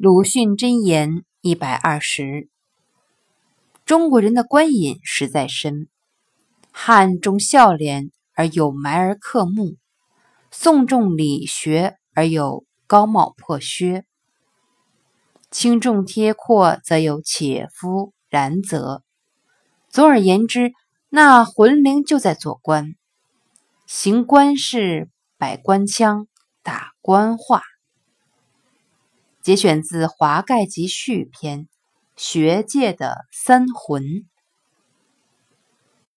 鲁迅箴言一百二十：中国人的官瘾实在深，汉重孝廉而有埋而克木，宋重理学而有高帽破靴，轻重贴阔则有且夫然则。总而言之，那魂灵就在做官，行官事，摆官腔，打官话。节选自《华盖集序篇》，学界的三魂。